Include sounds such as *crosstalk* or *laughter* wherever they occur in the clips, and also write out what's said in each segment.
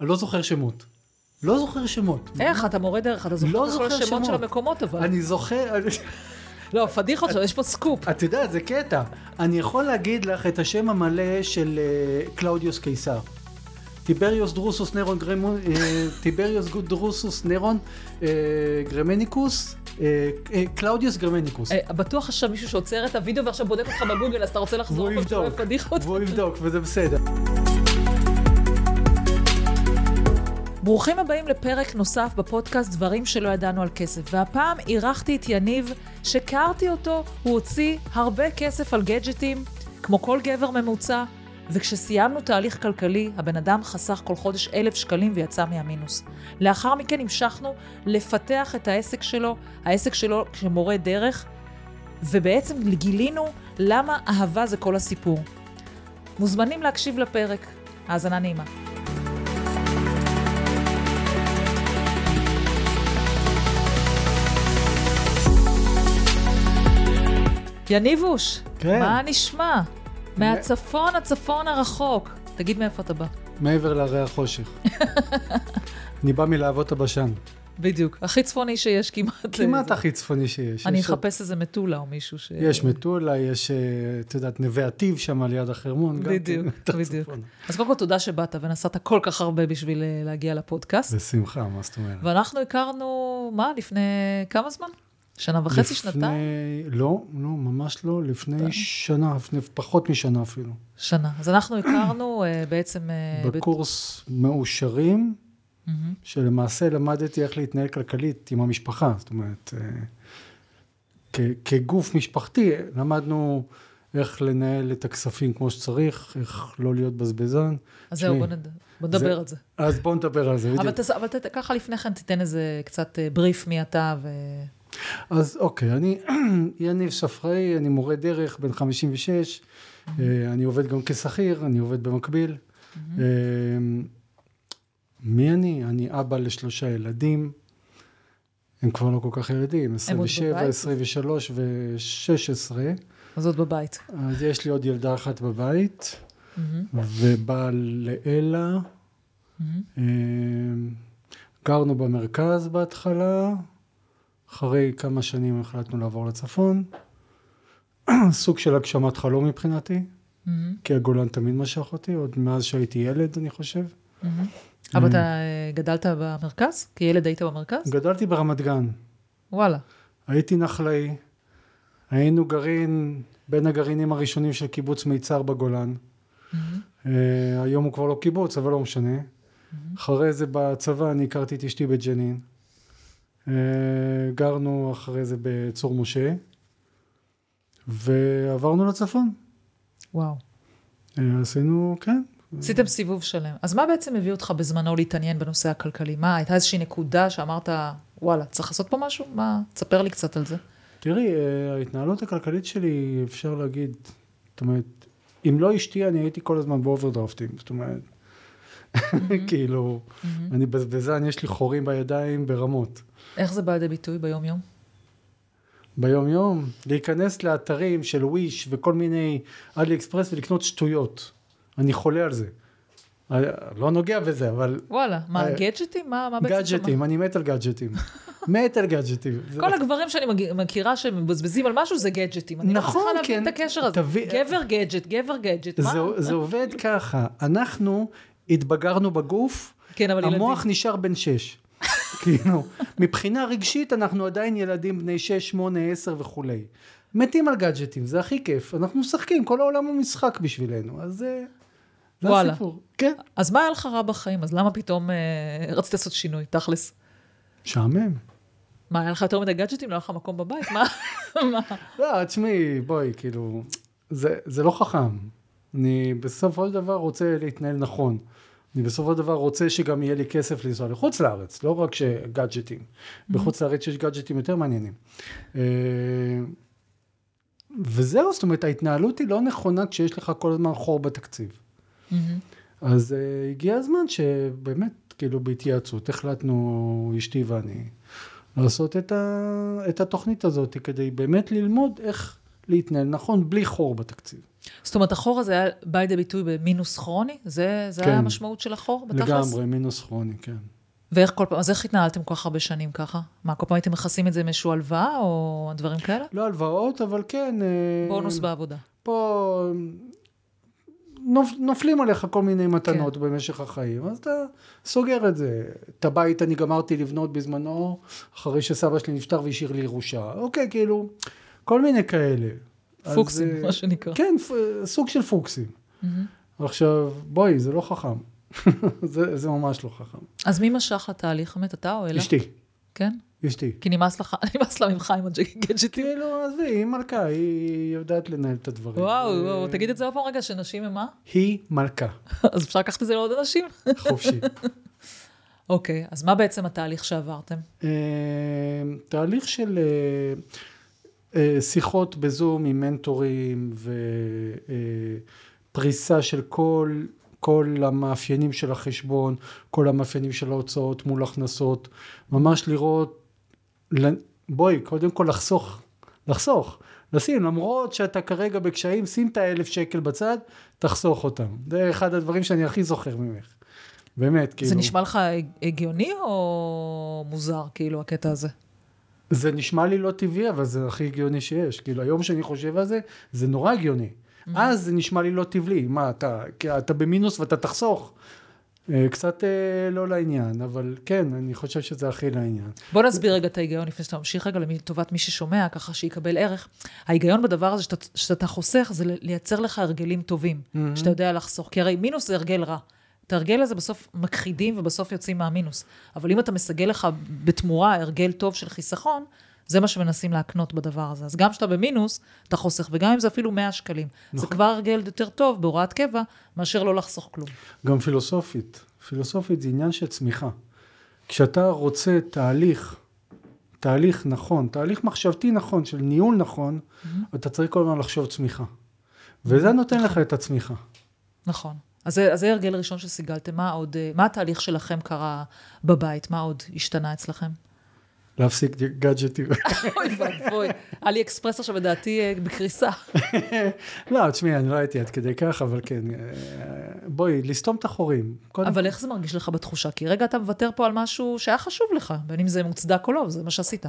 אני לא זוכר שמות. לא זוכר שמות. איך, אתה מורה דרך, אתה זוכר לא את כל השמות שמות. של המקומות, אבל. אני זוכר, לא, פדיחות שלו, יש פה סקופ. את יודעת, זה קטע. אני יכול להגיד לך את השם המלא של אה, קלאודיוס קיסר. טיבריוס דרוסוס נרון גרמון, אה, טיבריוס דרוסוס נרון אה, גרמניקוס, קלאודיוס גרמניקוס. בטוח עכשיו מישהו שעוצר את הוידאו ועכשיו בודק אותך בגוגל, אז אתה רוצה לחזור והוא יבדוק? והוא יבדוק, וזה בסדר. ברוכים הבאים לפרק נוסף בפודקאסט דברים שלא ידענו על כסף. והפעם אירחתי את יניב, שהכרתי אותו, הוא הוציא הרבה כסף על גדג'טים, כמו כל גבר ממוצע, וכשסיימנו תהליך כלכלי, הבן אדם חסך כל חודש אלף שקלים ויצא מהמינוס. לאחר מכן המשכנו לפתח את העסק שלו, העסק שלו כמורה דרך, ובעצם גילינו למה אהבה זה כל הסיפור. מוזמנים להקשיב לפרק. האזנה נעימה. יניבוש, כן. מה נשמע? מהצפון הצפון הרחוק. תגיד מאיפה אתה בא. מעבר להרי החושך. *laughs* אני בא מלהבות הבשן. בדיוק. הכי צפוני שיש כמעט. כמעט זה. הכי צפוני שיש. אני אחפש איזה מטולה או מישהו ש... יש מטולה, יש, אה, את יודעת, נווה עתיב שם ליד החרמון. גם בדיוק, *laughs* בדיוק. אז קודם כל תודה שבאת ונסעת כל כך הרבה בשביל אה, להגיע לפודקאסט. בשמחה, מה זאת אומרת? ואנחנו הכרנו, מה, לפני כמה זמן? שנה וחצי, לפני- שנתיים? לא, לא, ממש לא, לפני שנה, לפני פחות משנה אפילו. שנה. אז אנחנו הכרנו אה, בעצם... אה, בקורס מאושרים, מהמם. שלמעשה למדתי איך להתנהל כלכלית עם המשפחה, זאת אומרת, אה, כ- כגוף משפחתי למדנו איך לנהל את הכספים כמו שצריך, איך לא להיות בזבזן. אז זהו, בוא נד- בוא נדבר זה- על זה. אז בואו נדבר על זה, אבל, בדיוק. תס, אבל ת, ככה לפני כן תיתן איזה קצת בריף מי אתה ו... אז אוקיי, אני *clears throat* יניב ספראי, אני מורה דרך, בן 56, אה, אני עובד גם כשכיר, אני עובד במקביל. אה, מי אני? אני אבא לשלושה ילדים, הם כבר לא כל כך ילדים, עוד 27, בבית? 23 ו-16, אז עוד בבית. אז יש לי עוד ילדה אחת בבית, ובעל לאלה. אה, גרנו במרכז בהתחלה, אחרי כמה שנים החלטנו לעבור לצפון. *clears throat* סוג של הגשמת חלום מבחינתי, מהמם, כי הגולן תמיד משך אותי, עוד מאז שהייתי ילד, אני חושב. מהמם. אבל אתה אה, גדלת במרכז? כילד היית במרכז? גדלתי ברמת גן, וואלה. הייתי נחלאי, היינו גרעין, בין הגרעינים הראשונים של קיבוץ מיצר בגולן. מהמם, אה, היום הוא כבר לא קיבוץ, אבל לא משנה. אחרי זה בצבא אני הכרתי את אשתי בג'נין. אה, גרנו אחרי זה בצור משה, ועברנו לצפון. וואו. אה, עשינו, כן. עשיתם סיבוב שלם. אז מה בעצם הביא אותך בזמנו להתעניין בנושא הכלכלי? מה, הייתה איזושהי נקודה שאמרת, וואלה, צריך לעשות פה משהו? מה? תספר לי קצת על זה. תראי, אה, ההתנהלות הכלכלית שלי, אפשר להגיד, זאת אומרת, אם לא אשתי, אני הייתי כל הזמן באוברדרפטים, זאת אומרת, *laughs* כאילו, אני בזבזן, יש לי חורים בידיים ברמות. איך זה בא לידי ביטוי ביום-יום? ביום יום, להיכנס לאתרים של וויש וכל מיני אלי אקספרס ולקנות שטויות. אני חולה על זה. אה, לא נוגע בזה, אבל וואלה, מה, אה, גדג'טים? מה, מה בעצם? גאדג'טים, אני מת על גאדג'טים. *laughs* מת על גאדג'טים. כל הגברים שאני מכירה שמבזבזים על משהו זה גדג'טים. אני לא נכון, מצליחה להבין כן. את הקשר הזה. תביא- גבר גדג'ט, גבר גדג'ט, מה? זה, זה עובד ככה, אנחנו התבגרנו בגוף, כן, אבל ילדים. המוח נשאר בן שש. כאילו, מבחינה רגשית אנחנו עדיין ילדים בני שש, שמונה, עשר וכולי. מתים על גאדג'טים, זה הכי כיף. אנחנו משחקים, כל העולם הוא משחק בשבילנו, אז זה, זה וואלה. הסיפור. כן. אז מה היה לך רע בחיים? אז למה פתאום אה, רצית לעשות שינוי, תכלס? משעמם. מה, היה לך יותר מדי גדג'טים? לא היה לך מקום בבית? מה? *laughs* מה? לא, תשמעי, בואי, כאילו, זה, זה לא חכם. אני בסופו של דבר רוצה להתנהל נכון. אני בסופו של דבר רוצה שגם יהיה לי כסף לנסוע לחוץ לארץ, לא רק שגאדג'טים. בחוץ לארץ יש גאדג'טים יותר מעניינים. אה, וזהו, זאת אומרת, ההתנהלות היא לא נכונה כשיש לך כל הזמן חור בתקציב. מהמם. אז uh, הגיע הזמן שבאמת, כאילו בהתייעצות, החלטנו, אשתי ואני, לעשות את, ה, את התוכנית הזאת, כדי באמת ללמוד איך להתנהל נכון, בלי חור בתקציב. זאת אומרת, החור הזה היה בא לידי ביטוי במינוס כרוני? זה, זה כן. היה המשמעות של החור בתכלס? לגמרי, מינוס כרוני, כן. ואיך כל פעם, אז איך התנהלתם כל כך הרבה שנים ככה? מה, כל פעם הייתם מכסים את זה עם איזשהו הלוואה, או דברים כאלה? לא הלוואות, אבל כן... אה, בונוס בעבודה. פה נופ, נופלים עליך כל מיני מתנות כן. במשך החיים, אז אתה סוגר את זה. את הבית אני גמרתי לבנות בזמנו, אחרי שסבא שלי נפטר והשאיר לי ירושה. אוקיי, כאילו, כל מיני כאלה. פוקסים, אז, אה, מה שנקרא. כן, סוג של פוקסים. מהמם. עכשיו, בואי, זה לא חכם. *laughs* זה, זה ממש לא חכם. אז מי משך לתהליך באמת, אתה או אלה? אשתי, כן? אשתי. כי נמאס לך, *laughs* נמאס לה ממך עם הג'ג'טים. כאילו, עזבי, היא מלכה, היא יודעת לנהל את הדברים. וואו, אה, וואו, תגיד את זה עוד פעם רגע, שנשים הם מה? היא מלכה, *laughs* אז אפשר לקחת את זה לעוד אנשים? חופשי. אוקיי, אז מה בעצם התהליך שעברתם? אה, תהליך של שיחות בזום עם מנטורים ופריסה של כל, כל המאפיינים של החשבון, כל המאפיינים של ההוצאות מול הכנסות, ממש לראות, בואי, קודם כל לחסוך, לחסוך, לשים, למרות שאתה כרגע בקשיים, שים את האלף שקל בצד, תחסוך אותם. זה אחד הדברים שאני הכי זוכר ממך. באמת, כאילו. זה נשמע לך הגיוני או מוזר, כאילו, הקטע הזה? זה נשמע לי לא טבעי, אבל זה הכי הגיוני שיש. כאילו, היום שאני חושב על זה, זה נורא הגיוני. אז זה נשמע לי לא טבעי. מה, אתה, אתה במינוס ואתה תחסוך. אה, קצת אה, לא לעניין, אבל כן, אני חושב שזה הכי לעניין. בוא נסביר רגע את ההיגיון לפני שאתה ממשיך רגע לטובת מי ששומע, ככה שיקבל ערך. ההיגיון בדבר הזה שאתה, שאתה חוסך, זה לייצר לך הרגלים טובים, שאתה יודע לחסוך. כי הרי מינוס זה הרגל רע. את ההרגל הזה בסוף מכחידים ובסוף יוצאים מהמינוס. אבל אם אתה מסגל לך בתמורה הרגל טוב של חיסכון, זה מה שמנסים להקנות בדבר הזה. אז גם כשאתה במינוס, אתה חוסך, וגם אם זה אפילו 100 שקלים. זה כבר הרגל יותר טוב בהוראת קבע, מאשר לא לחסוך כלום. גם פילוסופית. פילוסופית זה עניין של צמיחה. כשאתה רוצה תהליך, תהליך נכון, תהליך מחשבתי נכון, של ניהול נכון, אתה צריך כל הזמן לחשוב צמיחה. וזה נותן לך את הצמיחה. נכון. אז זה, הרגל ראשון שסיגלתם. מה עוד, אה, מה התהליך שלכם קרה בבית? מה עוד השתנה אצלכם? להפסיק גאדג'טים. *laughs* אוי ואבוי. עלי אקספרס עכשיו לדעתי אה, בקריסה. *laughs* לא, תשמעי, אני לא הייתי עד כדי כך, אבל כן, אה, בואי, לסתום את החורים. אבל איך זה מרגיש לך בתחושה? כי רגע אתה מוותר פה על משהו שהיה חשוב לך, בין אם זה מוצדק או לא, זה מה שעשית.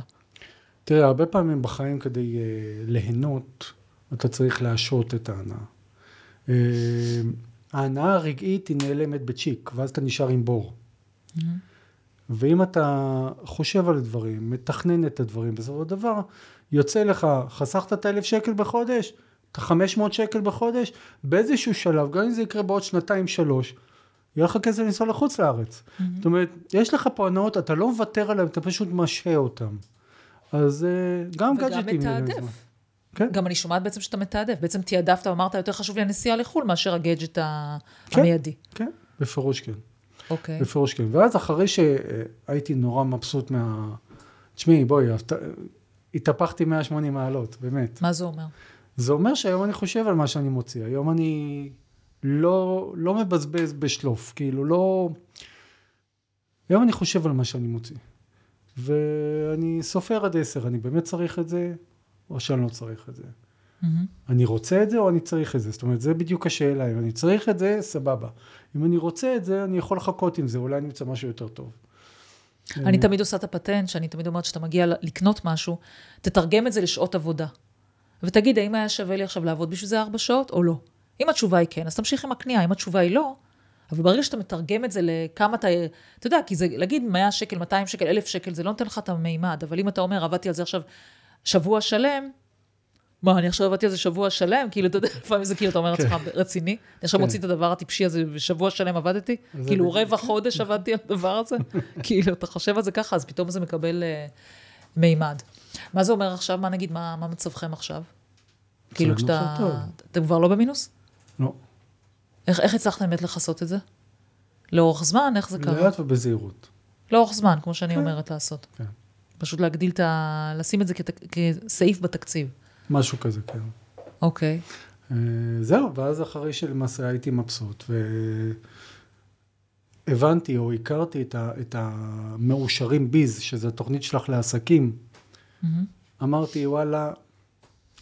תראה, הרבה פעמים בחיים כדי ליהנות, אתה צריך להשעות את ההנאה. ההנאה הרגעית היא נעלמת בצ'יק, ואז אתה נשאר עם בור. ואם אתה חושב על דברים, מתכנן את הדברים, בסופו של דבר, יוצא לך, חסכת את האלף שקל בחודש, את החמש מאות שקל בחודש, באיזשהו שלב, גם אם זה יקרה בעוד שנתיים שלוש, יהיה לך כסף לנסוע לחוץ לארץ. זאת אומרת, יש לך פה הנאות, אתה לא מוותר עליהם, אתה פשוט משהה אותם. אז אה, גם וגם גאדג'טים להם מתעדף. כן, גם אני שומעת בעצם שאתה מתעדף. בעצם תעדפת, אמרת, יותר חשוב לי הנסיעה לחו"ל מאשר הגאדג'ט כן. המיידי. כן, בפירוש כן. אוקיי. בפירוש כן. ואז אחרי שהייתי נורא מבסוט מה... תשמעי, בואי, התהפכתי 180 מעלות, באמת. מה זה אומר? זה אומר שהיום אני חושב על מה שאני מוציא. היום אני לא, לא מבזבז בשלוף, כאילו לא... היום אני חושב על מה שאני מוציא. ואני סופר עד עשר, אני באמת צריך את זה, או שאני לא צריך את זה. מהמם. אני רוצה את זה או אני צריך את זה? זאת אומרת, זה בדיוק השאלה. אם אני צריך את זה, סבבה. אם אני רוצה את זה, אני יכול לחכות עם זה, אולי אני אמצא משהו יותר טוב. אני תמיד עושה את הפטנט, שאני תמיד אומרת שאתה מגיע לקנות משהו, תתרגם את זה לשעות עבודה. ותגיד, האם היה שווה לי עכשיו לעבוד בשביל זה ארבע שעות או לא? אם התשובה היא כן, אז תמשיך עם הקנייה, אם התשובה היא לא, אבל ברגע שאתה מתרגם את זה לכמה אתה, אתה יודע, כי זה, להגיד 100 שקל, 200 שקל, 1,000 שקל, זה לא נותן לך את המימד, אבל אם אתה אומר, עבדתי על זה עכשיו שבוע שלם, מה, אני עכשיו עבדתי על זה שבוע שלם? כאילו, אתה יודע, *laughs* לפעמים זה כאילו, אתה אומר לעצמך, רציני? אני עכשיו כן. מוציא את הדבר הטיפשי הזה, ושבוע שלם עבדתי? כאילו. רבע חודש עבדתי על הדבר הזה? *laughs* כאילו, אתה חושב על זה ככה, אז פתאום זה מקבל אה, מימד. מה זה אומר עכשיו? מה נגיד, מה, מצבכם עכשיו? כאילו, מצב כשאתה... אתם כבר לא במינוס? לא. איך, הצלחתם באמת לכסות את זה? לאורך זמן? איך זה קרה? לאט ובזהירות. לאורך זמן, כמו שאני כן. אומרת לעשות. כן. פשוט להגדיל את ה... לשים את זה כת... כסעיף בתקציב. משהו כזה, כן. אוקיי. אה, זהו, ואז אחרי שלמעשה הייתי מבסוט, והבנתי או הכרתי את, ה, את המאושרים ביז, שזו התוכנית שלך לעסקים, מהמם. אמרתי, וואלה,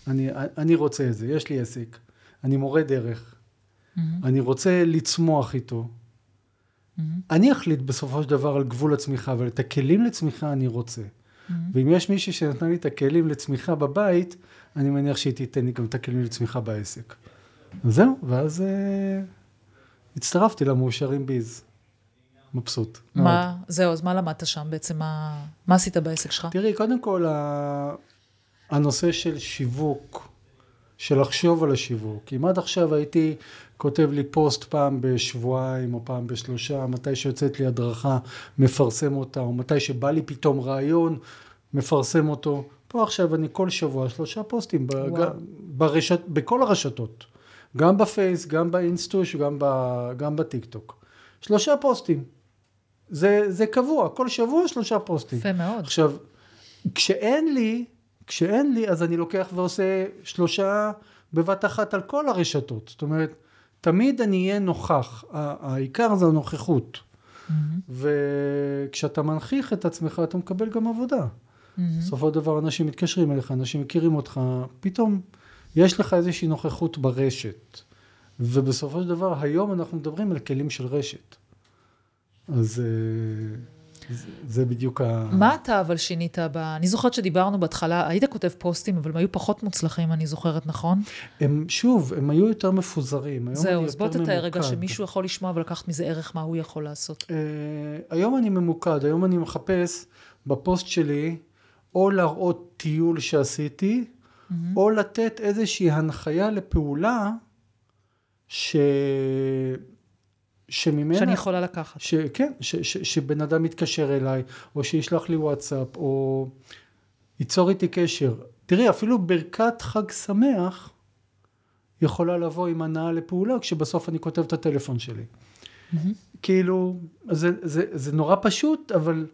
אני, אני רוצה את זה, יש לי עסק, אני מורה דרך. Mm-hmm. אני רוצה לצמוח איתו. Mm-hmm. אני אחליט בסופו של דבר על גבול הצמיחה, אבל את הכלים לצמיחה אני רוצה. Mm-hmm. ואם יש מישהי שנתנה לי את הכלים לצמיחה בבית, אני מניח שהיא תיתן לי גם את הכלים לצמיחה בעסק. זהו, ואז אה, הצטרפתי למאושרים ביז. מבסוט. מאוד. מה, זהו, אז מה למדת שם בעצם? מה, מה עשית בעסק שלך? תראי, קודם כל, הנושא של שיווק, של לחשוב על השיווק. אם עד עכשיו הייתי כותב לי פוסט פעם בשבועיים או פעם בשלושה, מתי שיוצאת לי הדרכה, מפרסם אותה, או מתי שבא לי פתאום רעיון, מפרסם אותו. פה עכשיו אני כל שבוע שלושה פוסטים ב- וואו. ג- ברשת, בכל הרשתות. גם בפייס, גם באינסטוש, גם, ב, גם בטיקטוק. שלושה פוסטים. זה, זה קבוע, כל שבוע שלושה פוסטים. יפה מאוד. עכשיו, כשאין לי, כשאין לי, אז אני לוקח ועושה שלושה בבת אחת על כל הרשתות. זאת אומרת, תמיד אני אהיה נוכח. העיקר זה הנוכחות. Mm-hmm. וכשאתה מנכיח את עצמך, אתה מקבל גם עבודה. Mm-hmm. בסופו של דבר אנשים מתקשרים אליך, אנשים מכירים אותך, פתאום יש לך איזושהי נוכחות ברשת. ובסופו של דבר, היום אנחנו מדברים על כלים של רשת. אז אה, זה, בדיוק ה... מה אתה אבל שינית ב... אני זוכרת שדיברנו בהתחלה, היית כותב פוסטים, אבל הם היו פחות מוצלחים, אני זוכרת, נכון? הם, שוב, הם היו יותר מפוזרים. זהו, אז בוא תתאר רגע. שמישהו יכול לשמוע ולקחת מזה ערך, מה הוא יכול לעשות. אה, היום אני ממוקד, היום אני מחפש בפוסט שלי או להראות טיול שעשיתי, או לתת איזושהי הנחיה לפעולה ש... שממנה... שאני יכולה לקחת. ש... כן, ש... ש... שבן אדם יתקשר אליי, או שישלח לי וואטסאפ, או ייצור איתי קשר. תראי, אפילו ברכת חג שמח יכולה לבוא עם הנאה לפעולה, כשבסוף אני כותב את הטלפון שלי. כאילו, זה, זה, זה נורא פשוט, אבל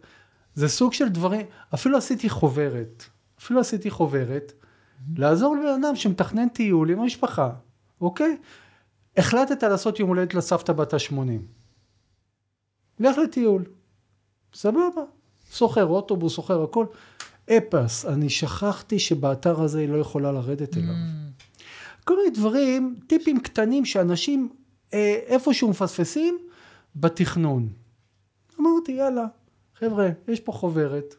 זה סוג של דברים, אפילו עשיתי חוברת, אפילו עשיתי חוברת, לעזור לבן אדם שמתכנן טיול עם המשפחה, אוקיי? החלטת לעשות יום הולדת לסבתא בת ה-80. לך לטיול, סבבה, סוחר אוטובוס, סוחר הכל. אפס, אני שכחתי שבאתר הזה היא לא יכולה לרדת אליו. כל מיני דברים, טיפים קטנים שאנשים אה, איפשהו מפספסים בתכנון. אמרתי, יאללה, חבר'ה, יש פה חוברת,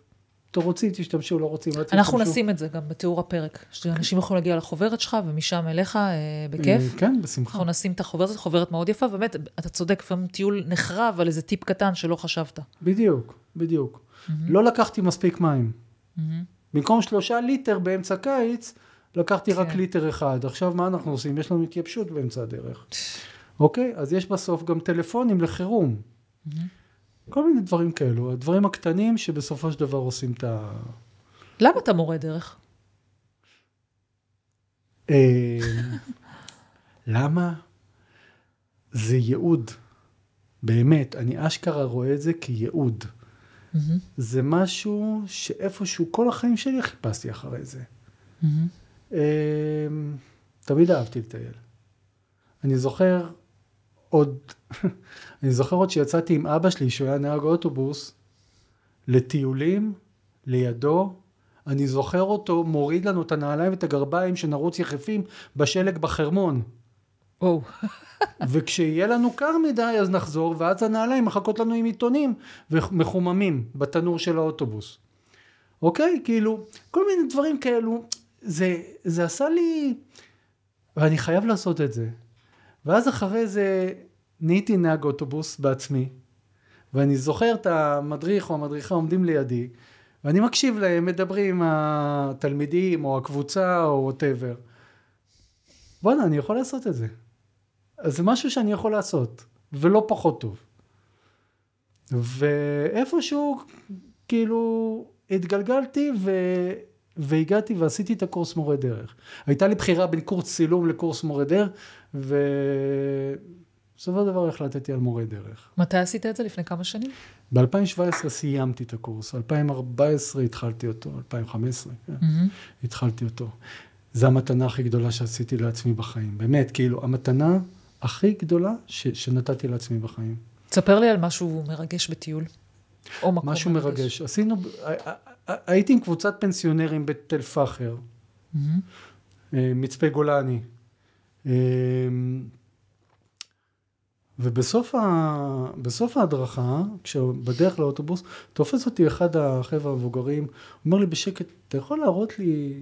אתם רוצים, תשתמשו, לא רוצים, לא תשתמשו. אנחנו נשים את זה גם בתיאור הפרק, שאנשים יכולים להגיע לחוברת שלך ומשם אליך אה, בכיף. אה, כן, בשמחה. אנחנו נשים את החוברת הזאת, חוברת מאוד יפה, באמת, אתה צודק, לפעמים טיול נחרב על איזה טיפ קטן שלא חשבת. בדיוק, בדיוק. לא לקחתי מספיק מים. במקום שלושה ליטר באמצע קיץ, לקחתי רק כן. ליטר אחד. עכשיו מה אנחנו עושים? יש לנו התייבשות באמצע הדרך. אוקיי? אז יש בסוף גם טלפונים לחירום. כל מיני דברים כאלו, הדברים הקטנים שבסופו של דבר עושים את ה... למה אתה מורה דרך? אה, למה? זה ייעוד. באמת, אני אשכרה רואה את זה כייעוד. זה משהו שאיפשהו כל החיים שלי חיפשתי אחרי זה. אה, תמיד אהבתי לטייל. אני זוכר עוד, *laughs* אני זוכר עוד שיצאתי עם אבא שלי, שהוא היה נהג אוטובוס, לטיולים, לידו. אני זוכר אותו מוריד לנו את הנעליים ואת הגרביים שנרוץ יחפים בשלג בחרמון. או, *laughs* וכשיהיה לנו קר מדי אז נחזור, ואז הנעליים מחכות לנו עם עיתונים ומחוממים בתנור של האוטובוס. אוקיי? כאילו, כל מיני דברים כאלו, זה, זה עשה לי, ואני חייב לעשות את זה. ואז אחרי זה נהייתי נהג אוטובוס בעצמי, ואני זוכר את המדריך או המדריכה עומדים לידי, ואני מקשיב להם, מדברים עם התלמידים או הקבוצה או whatever. בואנה, אני יכול לעשות את זה. אז זה משהו שאני יכול לעשות, ולא פחות טוב. ואיפשהו, כאילו, התגלגלתי ו... והגעתי ועשיתי את הקורס מורה דרך. הייתה לי בחירה בין קורס צילום לקורס מורה דרך, ובסופו של דבר החלטתי על מורה דרך. מתי עשית את זה? לפני כמה שנים? ב-2017 סיימתי את הקורס, 2014 התחלתי אותו, 2015, כן, התחלתי אותו. זו המתנה הכי גדולה שעשיתי לעצמי בחיים, באמת, כאילו, המתנה הכי גדולה ש- שנתתי לעצמי בחיים. תספר לי על משהו מרגש בטיול. או מקום משהו מרגש. עשינו, ה- ה- הייתי עם קבוצת פנסיונרים בתל פחר, מהמם. אה, מצפה גולני, אמ, ובסוף ה... בסוף ההדרכה, כשבדרך לאוטובוס, תופס אותי אחד החבר'ה המבוגרים, אומר לי בשקט, אתה יכול להראות לי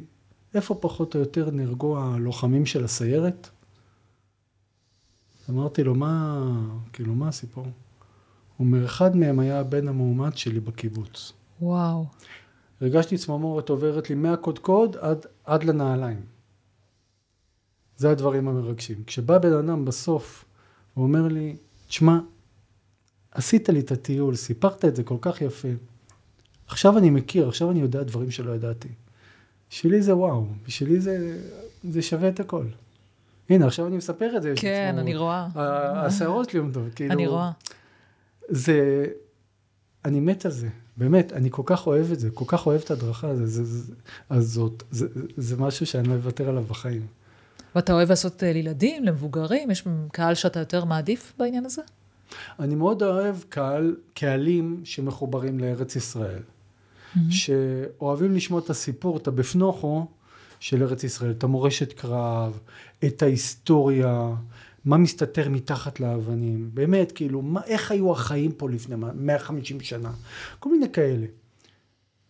איפה פחות או יותר נהרגו הלוחמים של הסיירת? אמרתי לו, מה, כאילו, מה הסיפור? הוא אומר, אחד מהם היה הבן המאומץ שלי בקיבוץ. וואו. הרגשתי צמרמורת עוברת לי מהקודקוד עד, עד לנעליים. זה הדברים המרגשים. כשבא בן אדם בסוף ואומר לי, תשמע, עשית לי את הטיול, סיפרת את זה כל כך יפה. עכשיו אני מכיר, עכשיו אני יודע דברים שלא ידעתי. בשבילי זה וואו, בשבילי זה, זה שווה את הכל. הנה, עכשיו אני מספר את זה. כן, אני רואה. השערות שלי עומדות, כאילו... אני רואה. זה... אני מת על זה, באמת, אני כל כך אוהב את זה, כל כך אוהב את ההדרכה הזאת, זה, זה, זה משהו שאני לא אוותר עליו בחיים. ואתה אוהב לעשות אה, לילדים, למבוגרים? יש קהל שאתה יותר מעדיף בעניין הזה? אני מאוד אוהב קהל, קהלים שמחוברים לארץ ישראל. Mm-hmm. שאוהבים לשמוע את הסיפור, את הבפנוכו של ארץ ישראל, את המורשת קרב, את ההיסטוריה, מה מסתתר מתחת לאבנים, באמת, כאילו, מה, איך היו החיים פה לפני 150 שנה, כל מיני כאלה.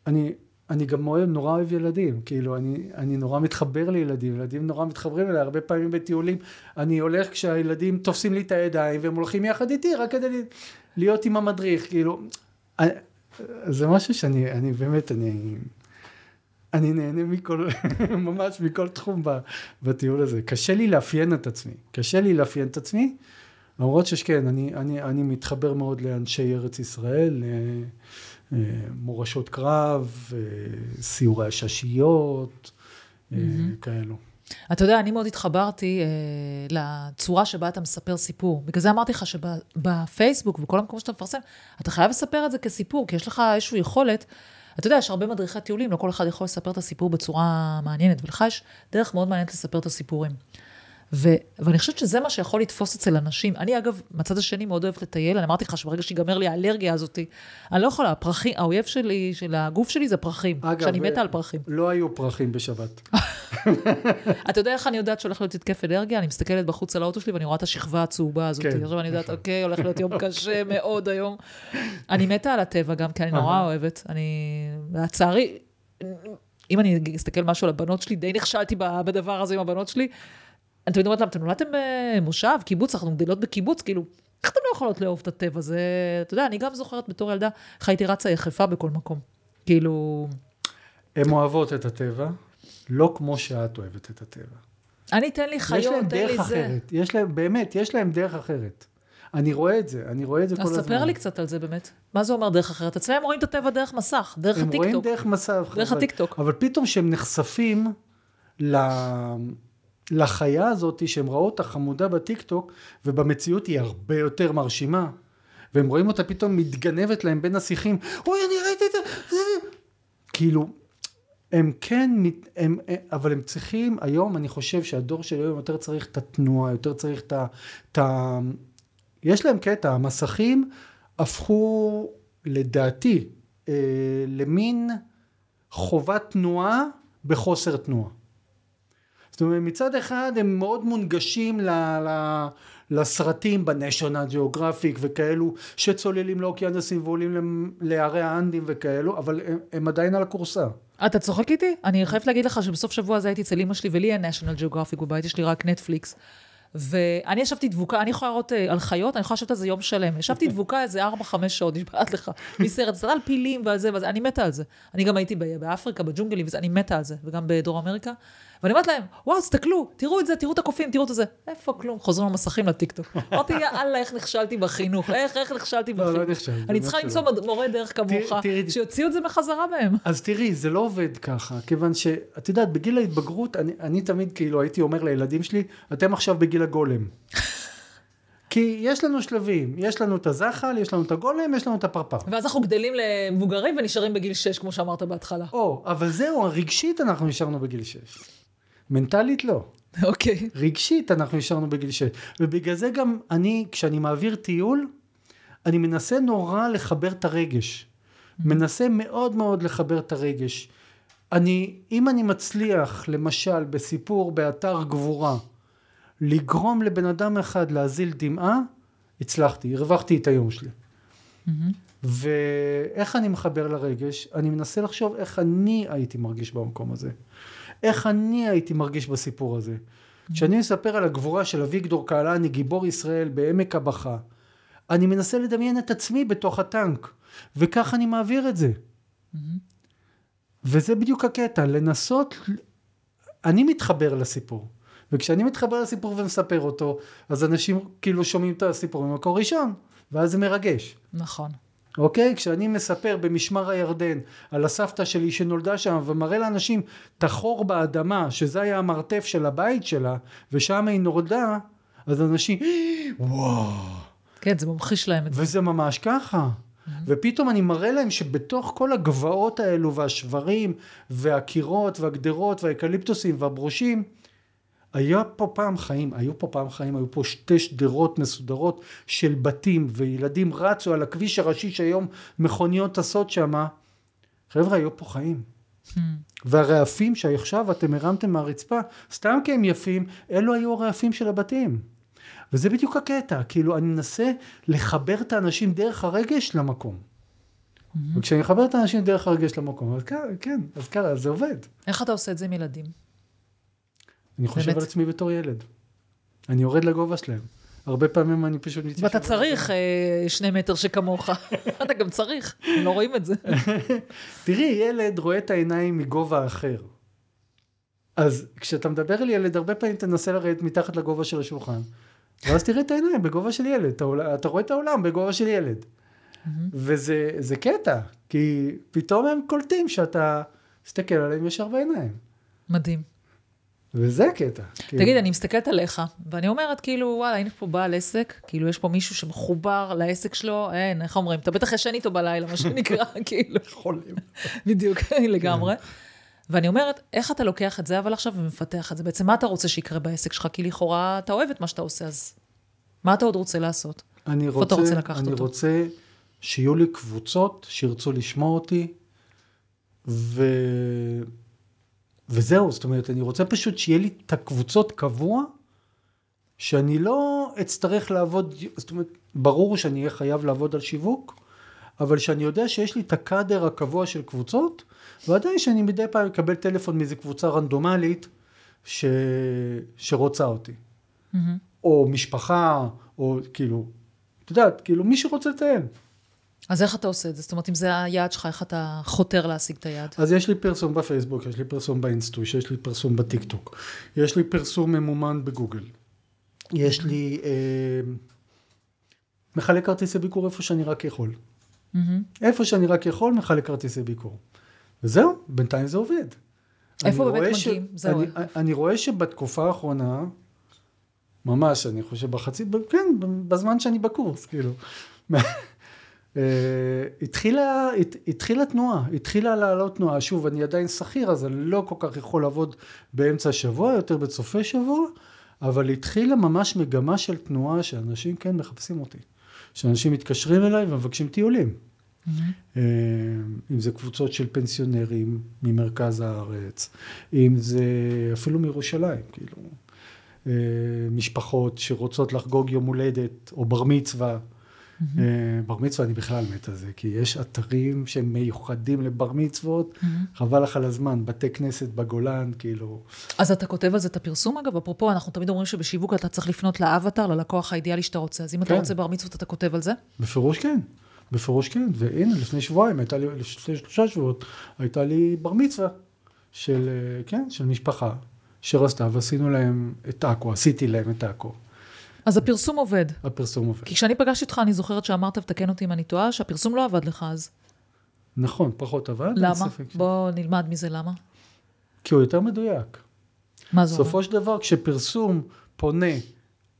אני, אני גם אוהב, נורא אוהב ילדים, כאילו, אני, אני נורא מתחבר לילדים, ילדים נורא מתחברים אליי, הרבה פעמים בטיולים, אני הולך כשהילדים תופסים לי את הידיים והם הולכים יחד איתי, רק כדי להיות עם המדריך, כאילו, זה משהו שאני, אני באמת, אני, אני נהנה מכל, *laughs* ממש מכל תחום בטיול הזה. קשה לי לאפיין את עצמי, קשה לי לאפיין את עצמי, למרות שכן, אני, אני, אני מתחבר מאוד לאנשי ארץ ישראל, מורשות קרב, סיורי הששיות, mm-hmm. כאלו. אתה יודע, אני מאוד התחברתי אה, לצורה שבה אתה מספר סיפור. בגלל זה אמרתי לך שבפייסבוק ובכל המקומות שאתה מפרסם, אתה חייב לספר את זה כסיפור, כי יש לך איזושהי יכולת. אתה יודע, יש הרבה מדריכי טיולים, לא כל אחד יכול לספר את הסיפור בצורה מעניינת, ולך יש דרך מאוד מעניינת לספר את הסיפורים. ו, ואני חושבת שזה מה שיכול לתפוס אצל אנשים. אני אגב, מהצד השני מאוד אוהבת לטייל, אני אמרתי לך שברגע שיגמר לי האלרגיה הזאת, אני לא יכולה, הפרחים, האויב שלי, של הגוף שלי זה פרחים, אגב, שאני מתה על פרחים. לא היו פרחים בשבת. *laughs* אתה יודע איך אני יודעת שהולך להיות התקף אנרגיה? אני מסתכלת בחוץ על האוטו שלי ואני רואה את השכבה הצהובה הזאת. כן. עכשיו אני יודעת, נכון. אוקיי, הולך להיות יום קשה *laughs* מאוד היום. אני מתה על הטבע גם, כי אני נורא אוהבת. אני, לצערי, אם אני אסתכל משהו על הבנות שלי, די נכשלתי בדבר הזה עם הבנות שלי. תמיד אומרת להם, אתם נולדתם במושב, קיבוץ, אנחנו גדלות בקיבוץ, כאילו, איך אתם לא יכולות לאהוב את הטבע? זה, אתה יודע, אני גם זוכרת בתור ילדה, איך הייתי רצה יחפה בכל מקום. כאילו... הן אוהבות את הטבע, לא כמו שאת אוהבת את הטבע. אני, תן לי חיות, תן לי זה. יש להם דרך אחרת, יש להם, באמת, יש להם דרך אחרת. אני רואה את זה, אני רואה את זה כל הזמן. אז ספר לי קצת על זה באמת. מה זה אומר דרך אחרת? אצלם רואים את הטבע דרך מסך, דרך הטיקטוק. הם רואים דרך מסך. דרך הטיקטוק. אבל פתאום כשהם נחשפים ל... לחיה הזאת שהם ראו אותה חמודה בטיקטוק ובמציאות היא הרבה יותר מרשימה. והם רואים אותה פתאום מתגנבת להם בין השיחים. אוי אני ראיתי את זה כאילו הם כן הם, אבל הם צריכים היום אני חושב שהדור של היום יותר צריך את התנועה יותר צריך את ה... את ה יש להם קטע המסכים הפכו לדעתי אה, למין חובת תנועה בחוסר תנועה זאת אומרת מצד אחד הם מאוד מונגשים ל, ל, לסרטים בניישונל ג'אוגרפיק וכאלו שצוללים לאוקיינוסים ועולים לערי האנדים וכאלו אבל הם, הם עדיין על הכורסה. אתה צוחק איתי? אני חייבת להגיד לך שבסוף שבוע הזה הייתי אצל אמא שלי ולי אין ניישונל ג'אוגרפיק בבית יש לי רק נטפליקס ואני ישבתי דבוקה, אני יכולה לראות אה, על חיות, אני יכולה לשבת על זה יום שלם. ישבתי דבוקה איזה 4-5 שעות, נשבעת לך, מסרט, סרט על פילים ועל זה, ועל אני מתה על זה. אני גם הייתי באפריקה, בג'ונגלים, אני מתה על זה, וגם בדרום אמריקה. ואני אומרת להם, וואו, תסתכלו, תראו את זה, תראו את הקופים, תראו את זה. איפה כלום? חוזרים למסכים לטיקטוק. אמרתי, יאללה, איך נכשלתי בחינוך, איך, איך נכשלתי בחינוך. לא, לא נכשלתי. אני צריכה למצוא מורה דרך כמוך, שיוציאו את זה בחזרה מהם. אז תראי, זה לא עובד ככה, כיוון שאת יודעת, בגיל ההתבגרות, אני תמיד כאילו הייתי אומר לילדים שלי, אתם עכשיו בגיל הגולם. כי יש לנו שלבים, יש לנו את הזחל, יש לנו את הגולם, יש לנו את הפרפר. ואז אנחנו גדלים למבוגרים ונשארים בגיל 6, כמו שאמרת בהתחלה. או, אבל זהו, רגשית אנחנו נשארנו בגיל 6. מנטלית לא. אוקיי. Okay. רגשית אנחנו נשארנו בגיל 6. ובגלל זה גם אני, כשאני מעביר טיול, אני מנסה נורא לחבר את הרגש. מנסה מאוד מאוד לחבר את הרגש. אני, אם אני מצליח, למשל, בסיפור באתר גבורה, לגרום לבן אדם אחד להזיל דמעה, הצלחתי, הרווחתי את היום שלי. ואיך אני מחבר לרגש? אני מנסה לחשוב איך אני הייתי מרגיש במקום הזה. איך אני הייתי מרגיש בסיפור הזה. כשאני מספר על הגבורה של אביגדור קהלני, גיבור ישראל בעמק הבכה, אני מנסה לדמיין את עצמי בתוך הטנק, וככה אני מעביר את זה. וזה בדיוק הקטע, לנסות, אני מתחבר לסיפור. וכשאני מתחבר לסיפור ומספר אותו, אז אנשים כאילו שומעים את הסיפור ממקור ראשון, ואז זה מרגש. נכון. אוקיי? כשאני מספר במשמר הירדן על הסבתא שלי שנולדה שם ומראה לאנשים את החור באדמה, שזה היה המרתף של הבית שלה, ושם היא נולדה, אז אנשים, וואו. כן, זה ממחיש להם את זה. וזה ממש ככה. ופתאום אני מראה להם שבתוך כל הגבעות האלו והשברים והקירות והגדרות והאקליפטוסים והברושים היה פה פעם חיים, היו פה פעם חיים, היו פה שתי שדרות מסודרות של בתים וילדים רצו על הכביש הראשי שהיום מכוניות טסות שמה. חבר'ה, היו פה חיים. והרעפים שעכשיו אתם הרמתם מהרצפה, סתם כי הם יפים, אלו היו הרעפים של הבתים. וזה בדיוק הקטע, כאילו אני מנסה לחבר את האנשים דרך הרגש למקום. וכשאני מחבר את האנשים דרך הרגש למקום, אז כן, כן, אז ככה, זה עובד. איך אתה עושה את זה עם ילדים? אני חושב באמת? על עצמי בתור ילד. אני יורד לגובה שלהם. הרבה פעמים אני פשוט מתיישב. ואתה צריך אה, שני מטר שכמוך. *laughs* אתה גם צריך, הם לא רואים את זה. *laughs* תראי, ילד רואה את העיניים מגובה אחר. אז כשאתה מדבר על ילד, הרבה פעמים תנסה לרדת מתחת לגובה של השולחן, ואז תראה את העיניים בגובה של ילד. אתה, אתה רואה את העולם בגובה של ילד. וזה זה קטע, כי פתאום הם קולטים שאתה מסתכל עליהם ישר בעיניים. מדהים. וזה הקטע. כאילו. תגיד, אני מסתכלת עליך, ואני אומרת, כאילו, וואלה, הנה פה בעל עסק, כאילו, יש פה מישהו שמחובר לעסק שלו, אין, איך אומרים? אתה בטח ישן איתו בלילה, מה שנקרא, *laughs* כאילו, חולים. *laughs* בדיוק, לגמרי. ואני אומרת, איך אתה לוקח את זה אבל עכשיו ומפתח את זה? בעצם מה אתה רוצה שיקרה בעסק שלך? כי לכאורה אתה אוהב את מה שאתה עושה, אז מה אתה עוד רוצה לעשות? אני איפה אתה רוצה, רוצה לקחת אני אותו? רוצה שיהיו לי קבוצות שירצו לשמוע אותי, ו... וזהו, זאת אומרת, אני רוצה פשוט שיהיה לי את הקבוצות קבוע, שאני לא אצטרך לעבוד, זאת אומרת, ברור שאני אהיה חייב לעבוד על שיווק, אבל שאני יודע שיש לי את הקאדר הקבוע של קבוצות, ועדיין שאני מדי פעם אקבל טלפון מאיזה קבוצה רנדומלית ש... שרוצה אותי. או משפחה, או כאילו, את יודעת, כאילו מי שרוצה לטייל. אז איך אתה עושה את זה? זאת אומרת, אם זה היעד שלך, איך אתה חותר להשיג את היעד? אז יש לי פרסום בפייסבוק, יש לי פרסום באינסטוש, יש לי פרסום בטיק טוק, יש לי פרסום ממומן בגוגל, יש לי אה, מחלק כרטיסי ביקור איפה שאני רק יכול. מהמם. איפה שאני רק יכול, מחלק כרטיסי ביקור. וזהו, בינתיים זה עובד. איפה באמת מגיעים? זהו. אני, אני רואה שבתקופה האחרונה, ממש, אני חושב בחצי, כן, בזמן שאני בקורס, כאילו. אה, התחילה, הת, התחילה תנועה, התחילה לעלות תנועה. שוב, אני עדיין שכיר, אז אני לא כל כך יכול לעבוד באמצע השבוע, יותר בצופי שבוע, אבל התחילה ממש מגמה של תנועה שאנשים כן מחפשים אותי. שאנשים מתקשרים אליי ומבקשים טיולים. אה, אם זה קבוצות של פנסיונרים ממרכז הארץ, אם זה אפילו מירושלים, כאילו, אה, משפחות שרוצות לחגוג יום הולדת או בר מצווה. אה, בר מצווה אני בכלל מת על זה, כי יש אתרים שהם מיוחדים לבר מצוות, חבל לך על הזמן, בתי כנסת בגולן, כאילו, אז אתה כותב על זה את הפרסום, אגב? אפרופו, אנחנו תמיד אומרים שבשיווק אתה צריך לפנות לאבטר, ללקוח האידיאלי שאתה רוצה. אז אם אתה כן. רוצה בר מצוות, אתה כותב על זה? בפירוש כן, בפירוש כן, והנה לפני שבועיים, הייתה לי, לפני שלושה שבועות, הייתה לי בר מצווה של, אה, כן, של משפחה שרצתה ועשינו להם את עכו, עשיתי להם את עכו, אז הפרסום עובד. הפרסום עובד. כי כשאני פגשתי אותך, אני זוכרת שאמרת, ותקן אותי אם אני טועה, שהפרסום לא עבד לך אז. נכון, פחות עבד, למה? ש- בוא נלמד מזה למה. כי הוא יותר מדויק. מה זה אומר? בסופו של דבר, כשפרסום פונה,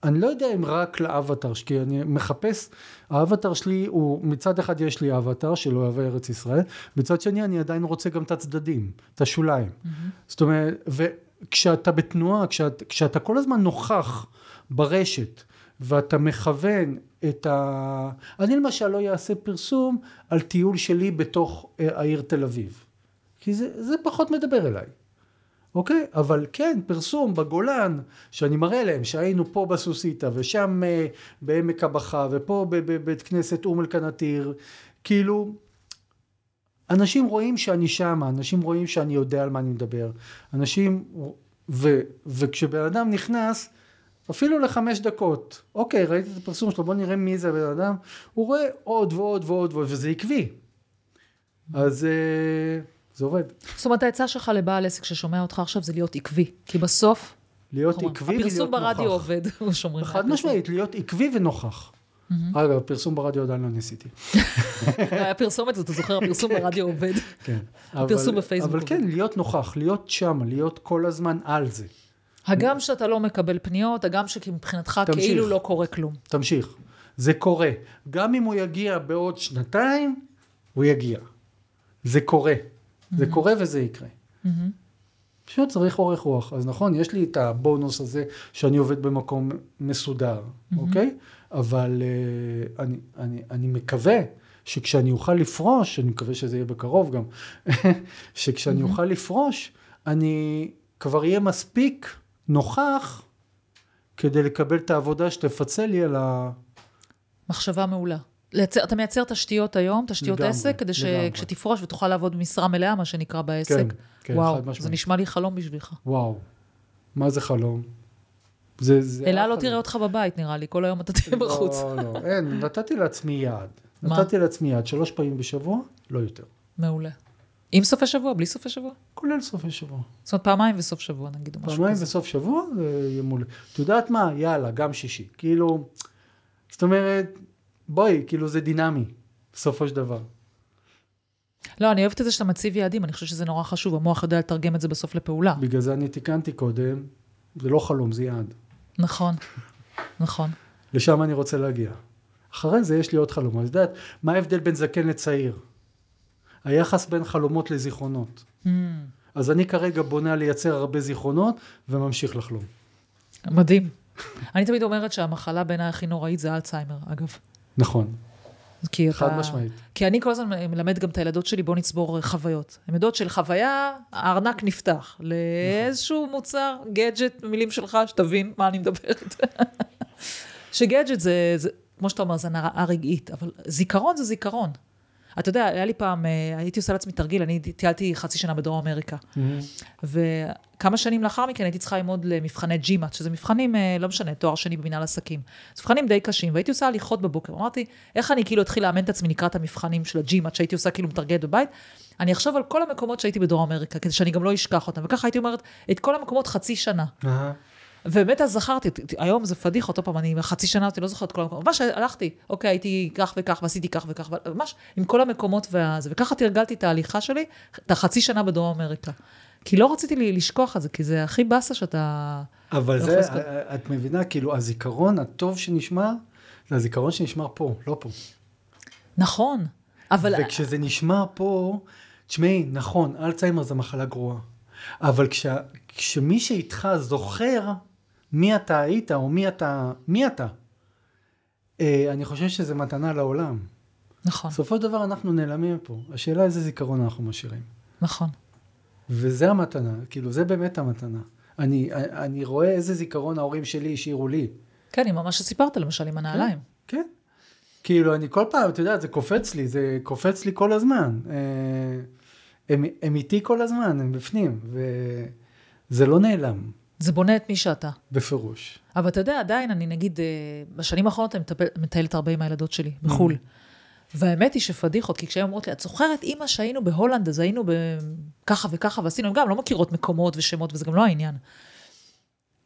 אני לא יודע אם רק לאבטר, כי אני מחפש, האבטר שלי הוא, מצד אחד יש לי אבטר של אוהבי ארץ ישראל, מצד שני אני עדיין רוצה גם את הצדדים, את השוליים. זאת אומרת, וכשאתה בתנועה, כשאת, כשאתה כל הזמן נוכח ברשת, ואתה מכוון את ה... אני למשל לא אעשה פרסום על טיול שלי בתוך אה, העיר תל אביב, כי זה, זה פחות מדבר אליי. אוקיי? אבל כן, פרסום בגולן, שאני מראה להם שהיינו פה בסוסיתא, ושם אה, בעמק הבכה, ופה בבית כנסת אום אל-קנאטיר, כאילו, אנשים רואים שאני שם, אנשים רואים שאני יודע על מה אני מדבר, אנשים, ו, וכשבן אדם נכנס, אפילו לחמש דקות, אוקיי, ראיתי את הפרסום שלו, בוא נראה מי זה הבן אדם, הוא רואה עוד ועוד ועוד, ועוד וזה עקבי. אז... אה, זה עובד. זאת אומרת, העצה שלך לבעל עסק ששומע אותך עכשיו זה להיות עקבי, כי בסוף... להיות עקבי ולהיות נוכח. *laughs* הפרסום ברדיו עובד, שומרים. חד משמעית, להיות עקבי ונוכח. אגב, פרסום ברדיו עדיין לא ניסיתי. *laughs* הפרסומת, אתה זוכר, הפרסום ברדיו עובד. כן. הפרסום בפייסבוק אבל כן, להיות נוכח, להיות שם, להיות כל הזמן על זה. הגם שאתה לא מקבל פניות, הגם שמבחינתך כאילו לא קורה כלום. תמשיך. זה קורה. גם אם הוא יגיע בעוד שנתיים, הוא יגיע. זה קורה. זה קורה וזה יקרה. פשוט צריך אורך רוח. אז נכון, יש לי את הבונוס הזה שאני עובד במקום מסודר, אוקיי? אבל uh, אני, אני, אני מקווה שכשאני אוכל לפרוש, אני מקווה שזה יהיה בקרוב גם, *laughs* שכשאני אוכל לפרוש, אני כבר אהיה מספיק נוכח כדי לקבל את העבודה שתפצה לי על ה... מחשבה מעולה. לייצר, אתה מייצר תשתיות היום, תשתיות לגמרי, עסק, כדי שכשתפרוש ותוכל לעבוד במשרה מלאה, מה שנקרא בעסק. כן, כן, וואו, חד משמעית. זה נשמע לי חלום בשבילך. וואו, מה זה חלום? זה, זה אלה לא תראה אותך בבית, נראה לי, כל היום אתה תהיה לא, בחוץ. לא, לא, אין, נתתי לעצמי יעד. נתתי לעצמי יעד, שלוש פעמים בשבוע, לא יותר. מעולה. עם סופי שבוע, בלי סופי שבוע? כולל סופי שבוע. זאת אומרת, פעמיים וסוף שבוע, נגיד, משהו כזה. פעמיים וסוף שבוע, זה יהיה מול... את יודעת מה? יאללה, גם שישי. כאילו, זאת אומרת, בואי, כאילו זה דינמי, בסופו של דבר. לא, אני אוהבת את זה שאתה מציב יעדים, אני חושבת שזה נורא חשוב, המוח יודע לתרגם את זה בסוף לפעולה. בגלל זה אני תיקנתי קודם, זה לא חלום, זה יעד. נכון, נכון. לשם אני רוצה להגיע. אחרי זה יש לי עוד חלום. את יודעת, מה ההבדל בין זקן לצעיר? היחס בין חלומות לזיכרונות. Mm. אז אני כרגע בונה לייצר הרבה זיכרונות וממשיך לחלום. מדהים. אני תמיד אומרת שהמחלה בעיניי הכי נוראית זה אלצהיימר, אגב. נכון. כי חד אתה... משמעית. כי אני כל הזמן מלמד גם את הילדות שלי, בואו נצבור חוויות. הן יודעות של חוויה, הארנק נפתח לאיזשהו נכון. מוצר, גאדג'ט, מילים שלך, שתבין מה אני מדברת. *laughs* שגאדג'ט זה, זה, כמו שאתה אומר, זה נראה רגעית, אבל זיכרון זה זיכרון. אתה יודע, היה לי פעם, אה, הייתי עושה לעצמי תרגיל, אני טיילתי חצי שנה בדרום אמריקה. Mm-hmm. וכמה שנים לאחר מכן הייתי צריכה ללמוד למבחני ג'ימאט, שזה מבחנים, אה, לא משנה, תואר שני במנהל עסקים. זה מבחנים די קשים, והייתי עושה הליכות בבוקר. אמרתי, איך אני כאילו אתחיל לאמן את עצמי לקראת המבחנים של הג'ימאט, שהייתי עושה כאילו מתרגלת בבית? אני אחשוב על כל המקומות שהייתי בדרום אמריקה, כדי שאני גם לא אשכח אותם. וככה הייתי אומרת, את כל המקומות חצי שנה. Uh-huh. ובאמת אז זכרתי, היום זה פדיחה, אותו פעם, אני חצי שנה אותי, לא זוכרת כל המקומות, ממש הלכתי, אוקיי, הייתי כך וכך, ועשיתי כך וכך, ממש עם כל המקומות והזה, וככה תרגלתי את ההליכה שלי, את החצי שנה בדרום אמריקה. כי לא רציתי לי לשכוח את זה, כי זה הכי באסה שאתה... אבל לא זה, את מבינה, כאילו, הזיכרון הטוב שנשמר, זה הזיכרון שנשמר פה, לא פה. נכון, אבל... וכשזה נשמר פה, תשמעי, נכון, אלצהיימר זה מחלה גרועה. אבל כש, כשמי שאיתך זוכר, מי אתה היית או מי אתה, מי אתה. אה, אני חושב שזה מתנה לעולם. נכון. בסופו של דבר אנחנו נעלמים פה. השאלה איזה זיכרון אנחנו משאירים. נכון. וזה המתנה, כאילו זה באמת המתנה. אני, אני רואה איזה זיכרון ההורים שלי השאירו לי. כן, עם מה שסיפרת למשל, עם הנעליים. כן, כן. כאילו אני כל פעם, אתה יודע, זה קופץ לי, זה קופץ לי כל הזמן. אה, הם, הם איתי כל הזמן, הם בפנים, וזה לא נעלם. זה בונה את מי שאתה. בפירוש. אבל אתה יודע, עדיין, אני נגיד, אה, בשנים האחרונות אני מטיילת הרבה עם הילדות שלי, בחו"ל. Mm. והאמת היא שפדיחות, כי כשהן אומרות לי, את זוכרת, אימא, שהיינו בהולנד, אז היינו ככה וככה, ועשינו, הן גם לא מכירות מקומות ושמות, וזה גם לא העניין.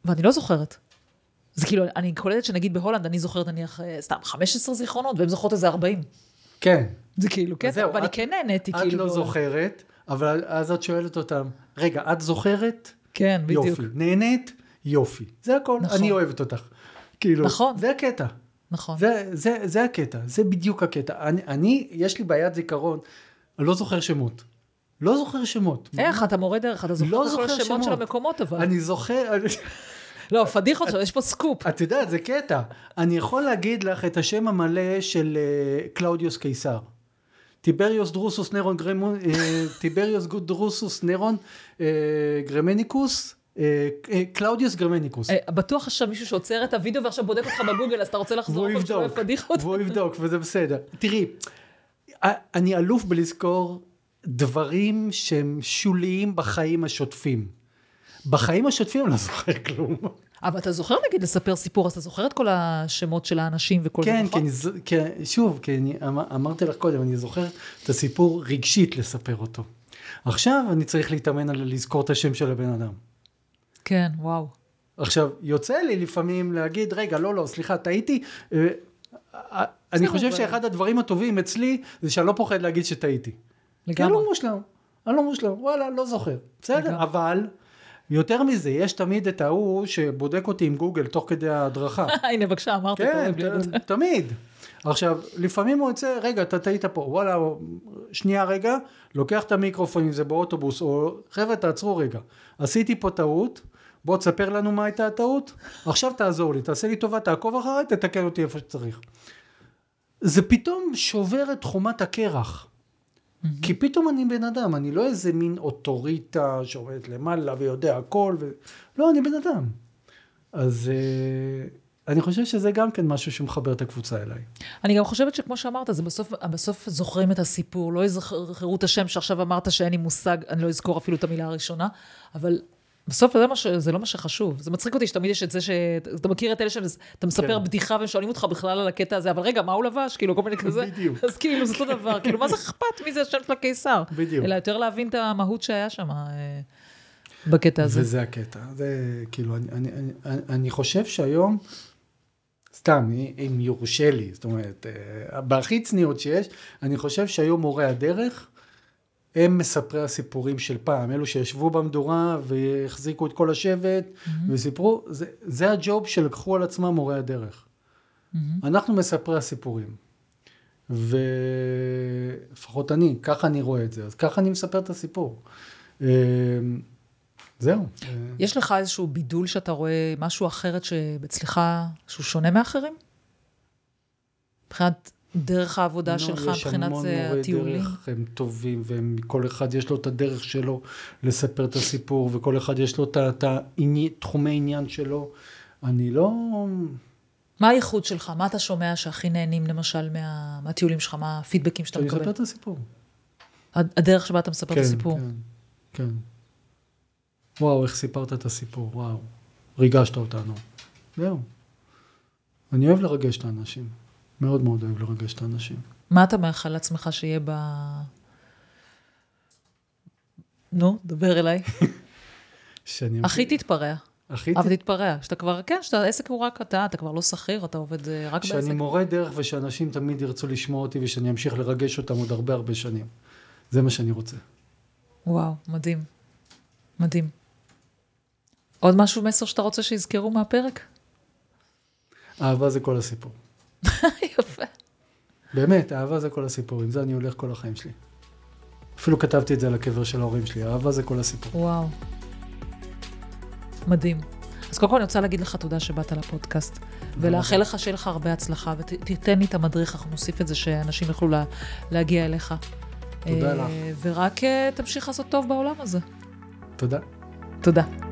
ואני לא זוכרת. זה כאילו, אני קולטת שנגיד בהולנד, אני זוכרת נניח, אה, סתם, 15 זיכרונות, והן זוכרות איזה 40. כן. זה כאילו, כן, ואני כן נהניתי, כאילו. את לא זוכרת, אבל אז את שואלת אותם, רגע, את זוכרת? כן, בדיוק. יופי. נהנית? יופי. זה הכל, נכון. אני אוהבת אותך. כאילו, נכון. זה הקטע. נכון. זה, זה, זה הקטע, זה בדיוק הקטע. אני, אני, יש לי בעיית זיכרון, אני לא זוכר שמות. לא זוכר שמות. איך? אתה מורה דרך, אתה זוכר לא את כל השמות שמות. של המקומות, אבל. אני זוכר... לא, פדיחות שלו, יש פה סקופ. את יודעת, זה קטע. אני יכול להגיד לך את השם המלא של אה, קלאודיוס קיסר. טיבריוס דרוסוס נרון גרמון, אה, טיבריוס דרוסוס נרון אה, גרמניקוס, אה, אה, קלאודיוס גרמניקוס. אה, בטוח עכשיו מישהו שעוצר את הוידאו ועכשיו בודק אותך בגוגל, אז אתה רוצה לחזור והוא יבדוק. והוא יבדוק, וזה בסדר. תראי, אני אלוף בלזכור דברים שהם שוליים בחיים השוטפים. בחיים השוטפים אני לא זוכר כלום. אבל אתה זוכר נגיד לספר סיפור, אז אתה זוכר את כל השמות של האנשים וכל כן, זה, נכון? ז- כי, שוב, כי אני אמ- אמרתי לך קודם, אני זוכר את הסיפור רגשית לספר אותו. עכשיו אני צריך להתאמן על לזכור את השם של הבן אדם. כן, וואו. עכשיו, יוצא לי לפעמים להגיד, רגע, לא, לא, סליחה, טעיתי. אה, אה, אני חושב שאחד הדברים הטובים אצלי, זה שאני לא פוחד להגיד שטעיתי. כי אני לגמרי. לא מושלם, אני לא מושלם, וואלה, לא זוכר. בסדר, לגמרי. אבל, יותר מזה, יש תמיד את ההוא שבודק אותי עם גוגל תוך כדי ההדרכה. *laughs* הנה, בבקשה, אמרתי, כן. *laughs* תמיד. עכשיו, לפעמים הוא יוצא, רגע, אתה טעית פה, וואלה, שנייה רגע, לוקח את המיקרופון אם זה באוטובוס, או חבר'ה, תעצרו רגע, עשיתי פה טעות, בוא תספר לנו מה הייתה הטעות, עכשיו תעזור לי, תעשה לי טובה, תעקוב אחריי, תתקן אותי איפה שצריך. זה פתאום שובר את חומת הקרח. כי פתאום אני בן אדם, אני לא איזה מין אוטוריטה שעומדת למעלה ויודע הכל, ו... לא, אני בן אדם. אז אה, אני חושב שזה גם כן משהו שמחבר את הקבוצה אליי. אני גם חושבת שכמו שאמרת, זה בסוף, בסוף זוכרים את הסיפור, לא יזכרו את השם שעכשיו אמרת שאין לי מושג, אני לא אזכור אפילו את המילה הראשונה, אבל בסוף זה, ש, זה לא מה שחשוב. זה מצחיק אותי שתמיד יש את זה שאתה מכיר את אלה שאתה מספר כן. בדיחה והם שואלים אותך בכלל על הקטע הזה, אבל רגע, מה הוא לבש? כאילו, כל מיני כזה. בדיוק. אז כאילו, זה אותו דבר. כאילו, מה זה אכפת מי זה השם של הקיסר? בדיוק. אלא יותר להבין את המהות שהיה שם אה, בקטע הזה. וזה הקטע. זה כאילו, אני, אני, אני, אני חושב שהיום, סתם, אם יורשה לי, זאת אומרת, אה, בהכי צניעות שיש, אני חושב שהיום מורי הדרך, הם מספרי הסיפורים של פעם, אלו שישבו במדורה והחזיקו את כל השבט וסיפרו, זה, זה הג'וב שלקחו על עצמם מורי הדרך. אנחנו מספרי הסיפורים. ולפחות אני, ככה אני רואה את זה, אז ככה אני מספר את הסיפור. אה, זהו. יש לך איזשהו בידול שאתה רואה משהו אחרת שאצלך, שהוא שונה מאחרים? מבחינת דרך העבודה נו, שלך, לא, יש מבחינת המון אה, מורי הטיולים? דרך, הם טובים, וכל אחד יש לו את הדרך שלו לספר את הסיפור, וכל אחד יש לו את את תחומי עניין שלו. אני לא... מה הייחוד שלך? מה אתה שומע שהכי נהנים, למשל, מה, מהטיולים שלך? מה הפידבקים שאתה אני מקבל? אספר את הסיפור. הד- הדרך שבה אתה מספר את הסיפור. כן, כן. וואו, איך סיפרת את הסיפור, וואו. ריגשת אותנו. זהו. אני אוהב לרגש את האנשים. מאוד מאוד אוהב לרגש את האנשים. מה אתה מאחל לעצמך שיהיה ב... נו, דבר אליי. *laughs* שאני... הכי תתפרע. הכי... אבל תתפרע. שאתה כבר, כן, שאתה, העסק הוא רק אתה, אתה כבר לא שכיר, אתה עובד אה, רק בעסק. שאני מורה דרך ושאנשים תמיד ירצו לשמוע אותי ושאני אמשיך לרגש אותם עוד הרבה הרבה שנים. זה מה שאני רוצה. וואו, מדהים. מדהים. עוד משהו, מסר שאתה רוצה שיזכרו מהפרק? אהבה זה כל הסיפור. *laughs* יפה. באמת, אהבה זה כל הסיפור. עם זה אני הולך כל החיים שלי. אפילו כתבתי את זה על הקבר של ההורים שלי. אהבה זה כל הסיפור. וואו. מדהים. אז קודם כל אני רוצה להגיד לך תודה שבאת לפודקאסט, ולאחל לך שיהיה לך הרבה הצלחה, ותיתן לי את המדריך, אנחנו נוסיף את זה שאנשים יוכלו לה, להגיע אליך. תודה אה, לך. ורק אה, תמשיך לעשות טוב בעולם הזה. תודה. תודה.